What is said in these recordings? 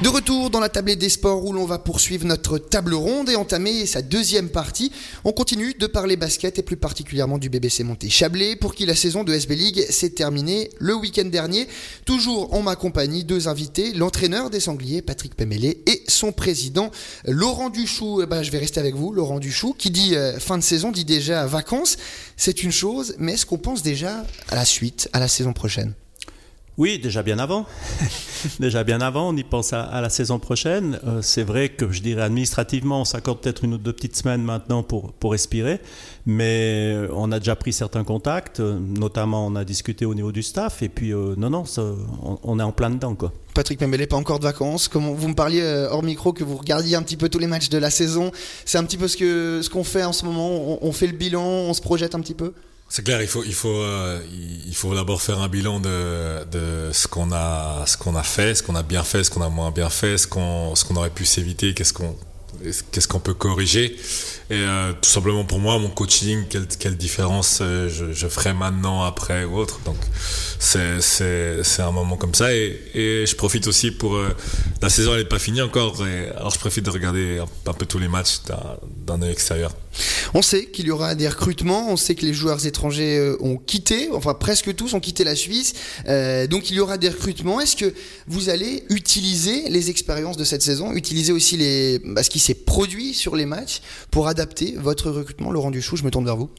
De retour dans la tablée des sports où l'on va poursuivre notre table ronde et entamer sa deuxième partie. On continue de parler basket et plus particulièrement du BBC Monté Chablais pour qui la saison de SB League s'est terminée le week-end dernier. Toujours en ma compagnie, deux invités, l'entraîneur des Sangliers Patrick Pemele et son président Laurent Duchou. Eh ben, je vais rester avec vous, Laurent Duchou, qui dit euh, fin de saison, dit déjà vacances. C'est une chose, mais est-ce qu'on pense déjà à la suite, à la saison prochaine? Oui, déjà bien avant. déjà bien avant, on y pense à, la saison prochaine. Euh, c'est vrai que je dirais administrativement, on s'accorde peut-être une ou deux petites semaines maintenant pour, pour respirer, mais euh, on a déjà pris certains contacts, euh, notamment on a discuté au niveau du staff, et puis non, non, on, est en plein dedans. Quoi. Patrick Pembele, pas encore de vacances. Vous me parliez hors micro que vous regardiez un petit peu tous les matchs de la saison, c'est un petit peu ce qu'on ce qu'on fait en ce moment, on fait le bilan, on se projette un petit peu c'est clair, il faut, il faut, euh, il faut d'abord faire un bilan de, de ce qu'on a, ce qu'on a fait, ce qu'on a bien fait, ce qu'on a moins bien fait, ce qu'on, ce qu'on aurait pu s'éviter, qu'est-ce qu'on, qu'est-ce qu'on peut corriger? Et euh, tout simplement pour moi, mon coaching, quelle, quelle différence euh, je, ferai maintenant, après ou autre? Donc c'est, un moment comme ça. Et, et je profite aussi pour... Euh, la saison, elle n'est pas finie encore. Alors je profite de regarder un, peu tous les matchs d'un, œil extérieur. On sait qu'il y aura des recrutements, on sait que les joueurs étrangers ont quitté, enfin presque tous ont quitté la Suisse, donc il y aura des recrutements. Est-ce que vous allez utiliser les expériences de cette saison, utiliser aussi les, bah, ce qui s'est produit sur les matchs pour adapter votre recrutement Laurent Duchou, je me tourne vers vous.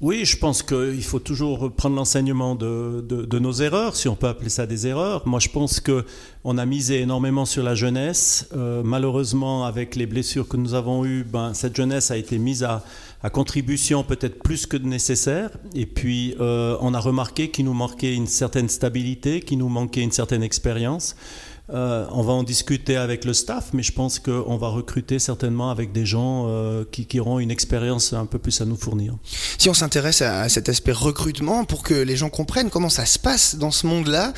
Oui, je pense qu'il faut toujours prendre l'enseignement de, de, nos erreurs, si on peut appeler ça des erreurs. Moi, je pense qu'on a misé énormément sur la jeunesse. Euh, malheureusement, avec les blessures que nous avons eues, ben, cette jeunesse a été mise à, à contribution peut-être plus que nécessaire. Et puis, euh, on a remarqué qu'il nous manquait une certaine stabilité, qu'il nous manquait une certaine expérience. Euh, on va en discuter avec le staff, mais je pense qu'on va recruter certainement avec des gens euh, qui, auront une expérience un peu plus à nous fournir. Si on s'intéresse à, cet aspect recrutement, pour que les gens comprennent comment ça se passe dans ce monde-là,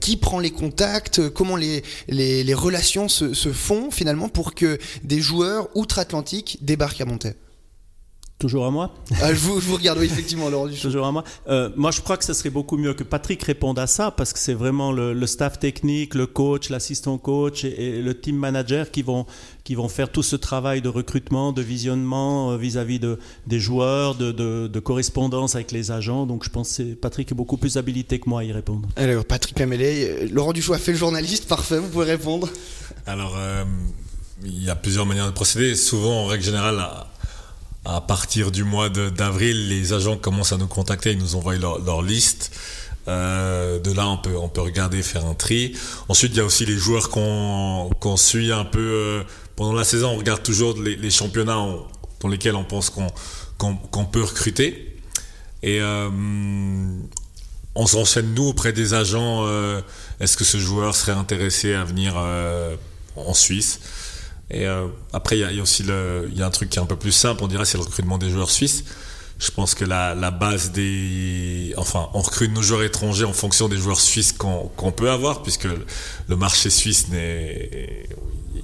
qui prend les contacts, comment les, les, relations se, se, font finalement pour que des joueurs outre-Atlantique débarquent à Montaigne Toujours à moi ah, je, vous, regarde, oui, effectivement, Laurent Toujours à moi. Euh, moi, je crois que ce serait beaucoup mieux que Patrick réponde à ça, parce que c'est vraiment le, staff technique, le coach, l'assistant coach et, le team manager qui vont, qui vont faire tout ce travail de recrutement, de visionnement euh, vis-à-vis de, des joueurs, de, de, correspondance avec les agents. Donc, je pense que Patrick est beaucoup plus habilité que moi à y répondre. Alors, Patrick Pamélé, euh, Laurent Duchou a fait le journaliste, parfait, vous pouvez répondre. Alors, il y a plusieurs manières de procéder. Souvent, en règle générale, à partir du mois d'avril, les agents commencent à nous contacter, ils nous envoient leur, liste. Euh, de là, on peut, on peut regarder, faire un tri. Ensuite, il y a aussi les joueurs qu'on suit un peu euh, pendant la saison. On regarde toujours les, championnats dans lesquels on pense qu'on qu'on peut recruter. Et euh, on s'enchaîne, nous, auprès des agents. Euh, est-ce que ce joueur serait intéressé à venir euh, en Suisse? Et euh, après, il y, a aussi le, y a un truc qui est un peu plus simple, on dirait, c'est le recrutement des joueurs suisses. Je pense que la, la, base des... Enfin, on recrute nos joueurs étrangers en fonction des joueurs suisses qu'on peut avoir, puisque le marché suisse n'est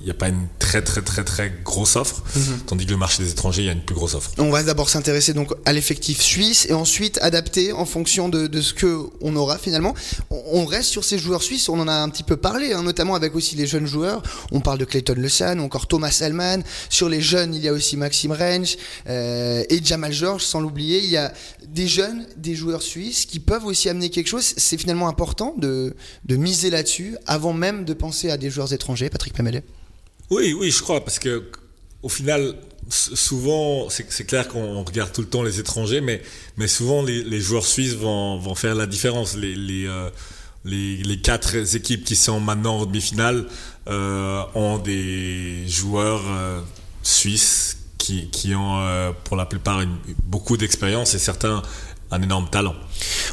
il n'y a pas une très très très très grosse offre, mhm. tandis que le marché des étrangers, il y a une plus grosse offre. On va d'abord s'intéresser donc à l'effectif suisse et ensuite adapter en fonction de, de ce que on aura finalement. On reste sur ces joueurs suisses, on en a un petit peu parlé, hein, notamment avec aussi les jeunes joueurs. On parle de Clayton Le ou encore Thomas Salman. Sur les jeunes, il y a aussi Maxime Rensch euh, et Jamal George, sans l'oublier. Il y a des jeunes, des joueurs suisses qui peuvent aussi amener quelque chose. C'est finalement important de, de miser là-dessus avant même de penser à des joueurs étrangers. Patrick Pamelet. Oui, oui, je crois, parce que au final, souvent, c'est clair qu'on regarde tout le temps les étrangers, mais, mais souvent les, joueurs suisses vont, vont, faire la différence. Les, les, euh, les, les, quatre équipes qui sont maintenant en demi-finale euh, ont des joueurs euh, suisses qui, qui ont euh, pour la plupart une, beaucoup d'expérience et certains un énorme talent.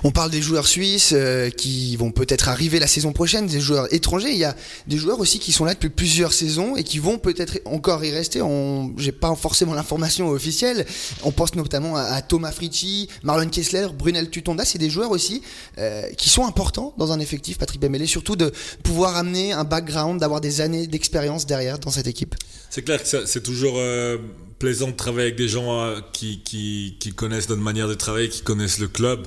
On parle des joueurs suisses euh, qui vont peut-être arriver la saison prochaine, des joueurs étrangers. Il y a des joueurs aussi qui sont là depuis plusieurs saisons et qui vont peut-être encore y rester. On... J'ai pas forcément l'information officielle. On pense notamment à, Thomas Fritchi, Marlon Kessler, Brunel Tutonda. C'est des joueurs aussi euh, qui sont importants dans un effectif, Patrick Bemele, surtout de pouvoir amener un background, d'avoir des années d'expérience derrière dans cette équipe. C'est clair que c'est toujours euh, plaisant de travailler avec des gens qui, qui, connaissent notre manière de travailler, qui connaissent le club,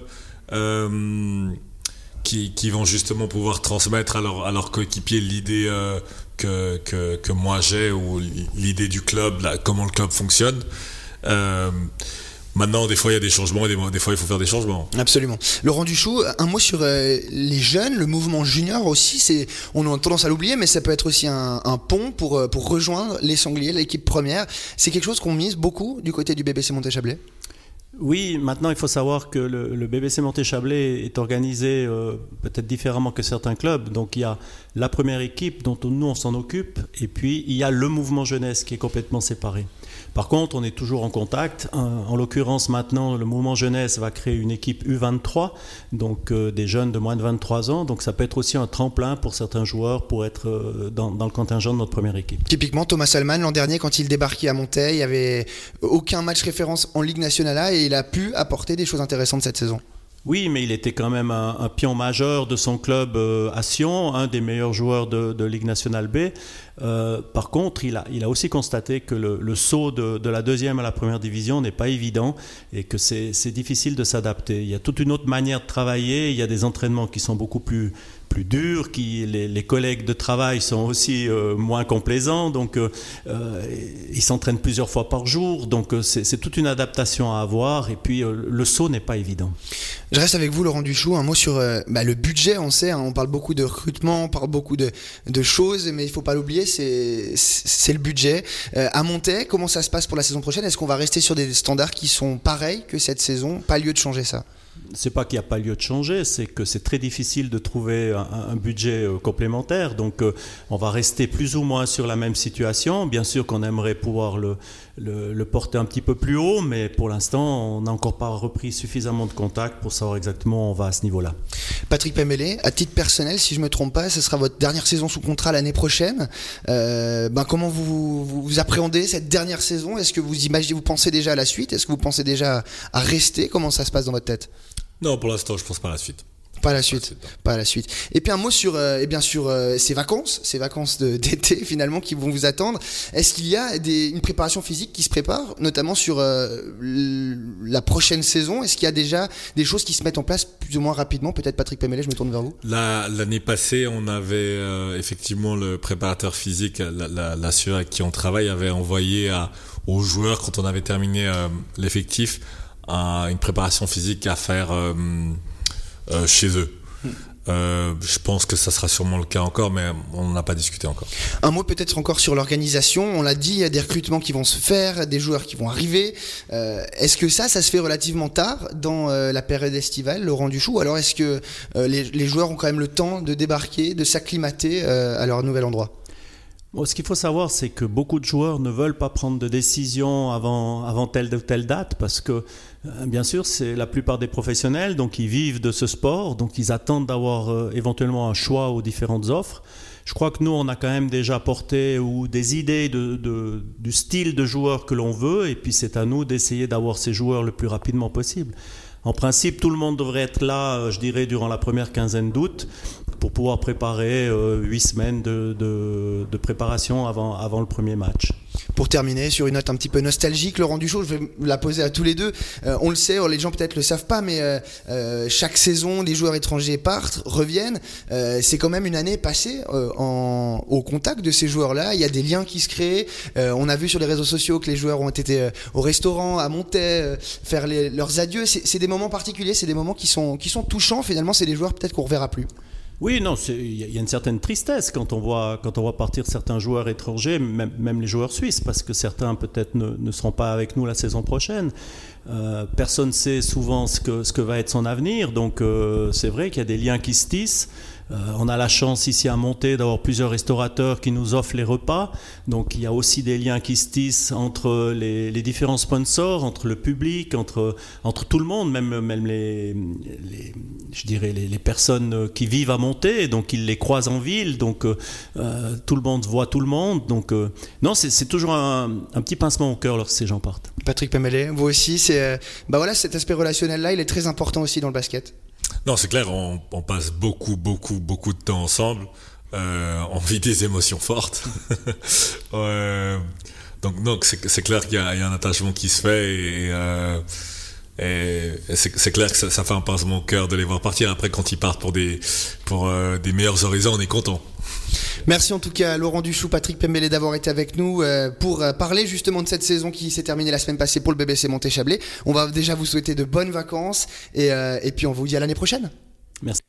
qui, qui, vont justement pouvoir transmettre à leurs leur coéquipiers l'idée euh, que, que, moi j'ai ou l'idée du club, comment le club fonctionne. Euh, Maintenant, des fois, il y a des changements et des, fois, il faut faire des changements. Absolument. Laurent Duchou, un mot sur euh, les jeunes, le mouvement junior aussi. C'est, on a tendance à l'oublier, mais ça peut être aussi un, pont pour, euh, pour rejoindre les Sangliers, l'équipe première. C'est quelque chose qu'on mise beaucoup du côté du BBC Monté-Chablais? Oui, maintenant il faut savoir que le, BBC Monté-Chablais est organisé euh, peut-être différemment que certains clubs. Donc il y a la première équipe dont nous on s'en occupe, et puis il y a le mouvement jeunesse qui est complètement séparé. Par contre, on est toujours en contact. En, l'occurrence, maintenant, le mouvement jeunesse va créer une équipe U23, donc euh, des jeunes de moins de 23 ans. Donc ça peut être aussi un tremplin pour certains joueurs pour être euh, dans, le contingent de notre première équipe. Typiquement, Thomas Salman, l'an dernier, quand il débarquait à Montaigne, il n'y avait aucun match référence en Ligue nationale A et il a pu apporter des choses intéressantes cette saison. Oui, mais il était quand même un, pion majeur de son club euh, à Sion, un des meilleurs joueurs de, Ligue nationale B. Euh, par contre, il a, aussi constaté que le, saut de, la deuxième à la première division n'est pas évident et que c'est difficile de s'adapter. Il y a toute une autre manière de travailler, il y a des entraînements qui sont beaucoup plus plus dur, qui, les, collègues de travail sont aussi euh, moins complaisants, donc euh, euh, ils s'entraînent plusieurs fois par jour, donc c'est toute une adaptation à avoir, et puis le saut n'est pas évident. Je reste avec vous, Laurent Duchou, un mot sur bah, le budget, on sait, hein, on parle beaucoup de recrutement, on parle beaucoup de, choses, mais il ne faut pas l'oublier, c'est le budget. à Montaix, comment ça se passe pour la saison prochaine? Est-ce qu'on va rester sur des standards qui sont pareils que cette saison? Pas lieu de changer ça c'est pas qu'il n'y a pas lieu de changer, c'est que c'est très difficile de trouver un, budget euh, complémentaire. Donc, euh, on va rester plus ou moins sur la même situation. Bien sûr qu'on aimerait pouvoir le, le, porter un petit peu plus haut, mais pour l'instant, on n'a encore pas repris suffisamment de contacts pour savoir exactement où on va à ce niveau-là. Patrick Pemele, à titre personnel, si je ne me trompe pas, ce sera votre dernière saison sous contrat l'année prochaine. Euh, ben comment vous, vous, appréhendez cette dernière saison? Est-ce que vous imaginez, vous pensez déjà à la suite? Est-ce que vous pensez déjà à rester? Comment ça se passe dans votre tête? Non, pour l'instant, je pense pas à la suite. Pas la suite, pas la suite. Et puis un mot sur, euh, et bien sûr, euh, ces vacances, ces vacances d'été finalement qui vont vous attendre. Est-ce qu'il y a une préparation physique qui se prépare, notamment sur euh, la prochaine saison? Est-ce qu'il y a déjà des choses qui se mettent en place plus ou moins rapidement? Peut-être Patrick Pemele, je me tourne vers vous. L'année passée, on avait effectivement le préparateur physique, la, la, avec qui on travaille, avait envoyé aux joueurs quand on avait terminé l'effectif une préparation physique à faire euh, euh, chez eux. Euh, je pense que ça sera sûrement le cas encore, mais on n'en a pas discuté encore. Un mot peut-être encore sur l'organisation. On l'a dit, il y a des recrutements qui vont se faire, des joueurs qui vont arriver. est-ce que ça, ça se fait relativement tard dans la période estivale, Laurent Duchou Alors est-ce que les, joueurs ont quand même le temps de débarquer, de s'acclimater à leur nouvel endroit? Ce qu'il faut savoir, c'est que beaucoup de joueurs ne veulent pas prendre de décision avant, avant telle ou telle date parce que, euh, bien sûr, c'est la plupart des professionnels, donc ils vivent de ce sport, donc ils attendent d'avoir euh, éventuellement un choix aux différentes offres. Je crois que nous, on a quand même déjà porté ou des idées de, du style de joueur que l'on veut, et puis c'est à nous d'essayer d'avoir ces joueurs le plus rapidement possible. En principe, tout le monde devrait être là, euh, je dirais, durant la première quinzaine d'août pour pouvoir préparer euh, huit semaines de, de, préparation avant, avant le premier match. Pour terminer sur une note un petit peu nostalgique, Laurent Duchot, je vais la poser à tous les deux. Euh, on le sait, les gens peut-être le savent pas, mais euh, chaque saison, les joueurs étrangers partent, reviennent. c'est quand même une année passée au contact de ces joueurs-là. Il y a des liens qui se créent. on a vu sur les réseaux sociaux que les joueurs ont été au restaurant, à Montaix, faire leurs adieux. C'est des moments particuliers, c'est des moments qui sont, qui sont touchants. Finalement, c'est des joueurs peut-être qu'on reverra plus. Oui, non, il y a une certaine tristesse quand on voit, quand on voit partir certains joueurs étrangers, même, les joueurs suisses, parce que certains peut-être ne, seront pas avec nous la saison prochaine. Euh, personne ne sait souvent ce que, va être son avenir, donc euh, c'est vrai qu'il y a des liens qui se tissent. Euh, on a la chance ici à Monter d'avoir plusieurs restaurateurs qui nous offrent les repas. Donc il y a aussi des liens qui se tissent entre les, différents sponsors, entre le public, entre, tout le monde, même, les, personnes qui vivent à Monter. Donc ils les croisent en ville. Donc tout le monde voit tout le monde. Donc non, c'est toujours un, petit pincement au cœur lorsque ces gens partent. Patrick Pemele, vous aussi, c'est bah voilà cet aspect relationnel là, il est très important aussi dans le basket. Non, c'est clair, on, passe beaucoup, beaucoup, beaucoup de temps ensemble. Euh, on vit des émotions fortes. donc, donc c'est clair qu'il y, a un attachement qui se fait euh, Et c'est clair que ça, ça, fait un pincement au cœur de les voir partir. Après, quand ils partent pour des, pour, euh, des meilleurs horizons, on est content. Merci en tout cas à Laurent Duchou, Patrick Pembele d'avoir été avec nous euh, pour euh, parler justement de cette saison qui s'est terminée la semaine passée pour le BBC Monté-Chablais. On va déjà vous souhaiter de bonnes vacances et, et puis on vous dit à l'année prochaine. Merci.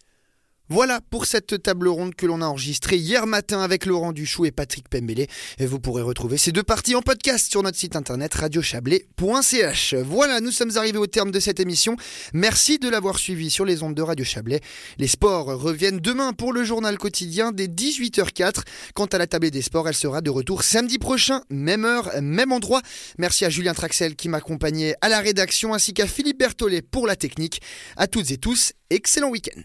Voilà pour cette table ronde que l'on a enregistrée hier matin avec Laurent Duchou et Patrick Pembele. Et vous pourrez retrouver ces deux parties en podcast sur notre site internet radiochablais.ch. Voilà, nous sommes arrivés au terme de cette émission. Merci de l'avoir suivi sur les ondes de Radio Chablais. Les sports reviennent demain pour le journal quotidien dès 18h04. Quant à la table des sports, elle sera de retour samedi prochain, même heure, même endroit. Merci à Julien Traxel qui m'accompagnait à la rédaction ainsi qu'à Philippe Berthollet pour la technique. À toutes et tous, excellent week-end.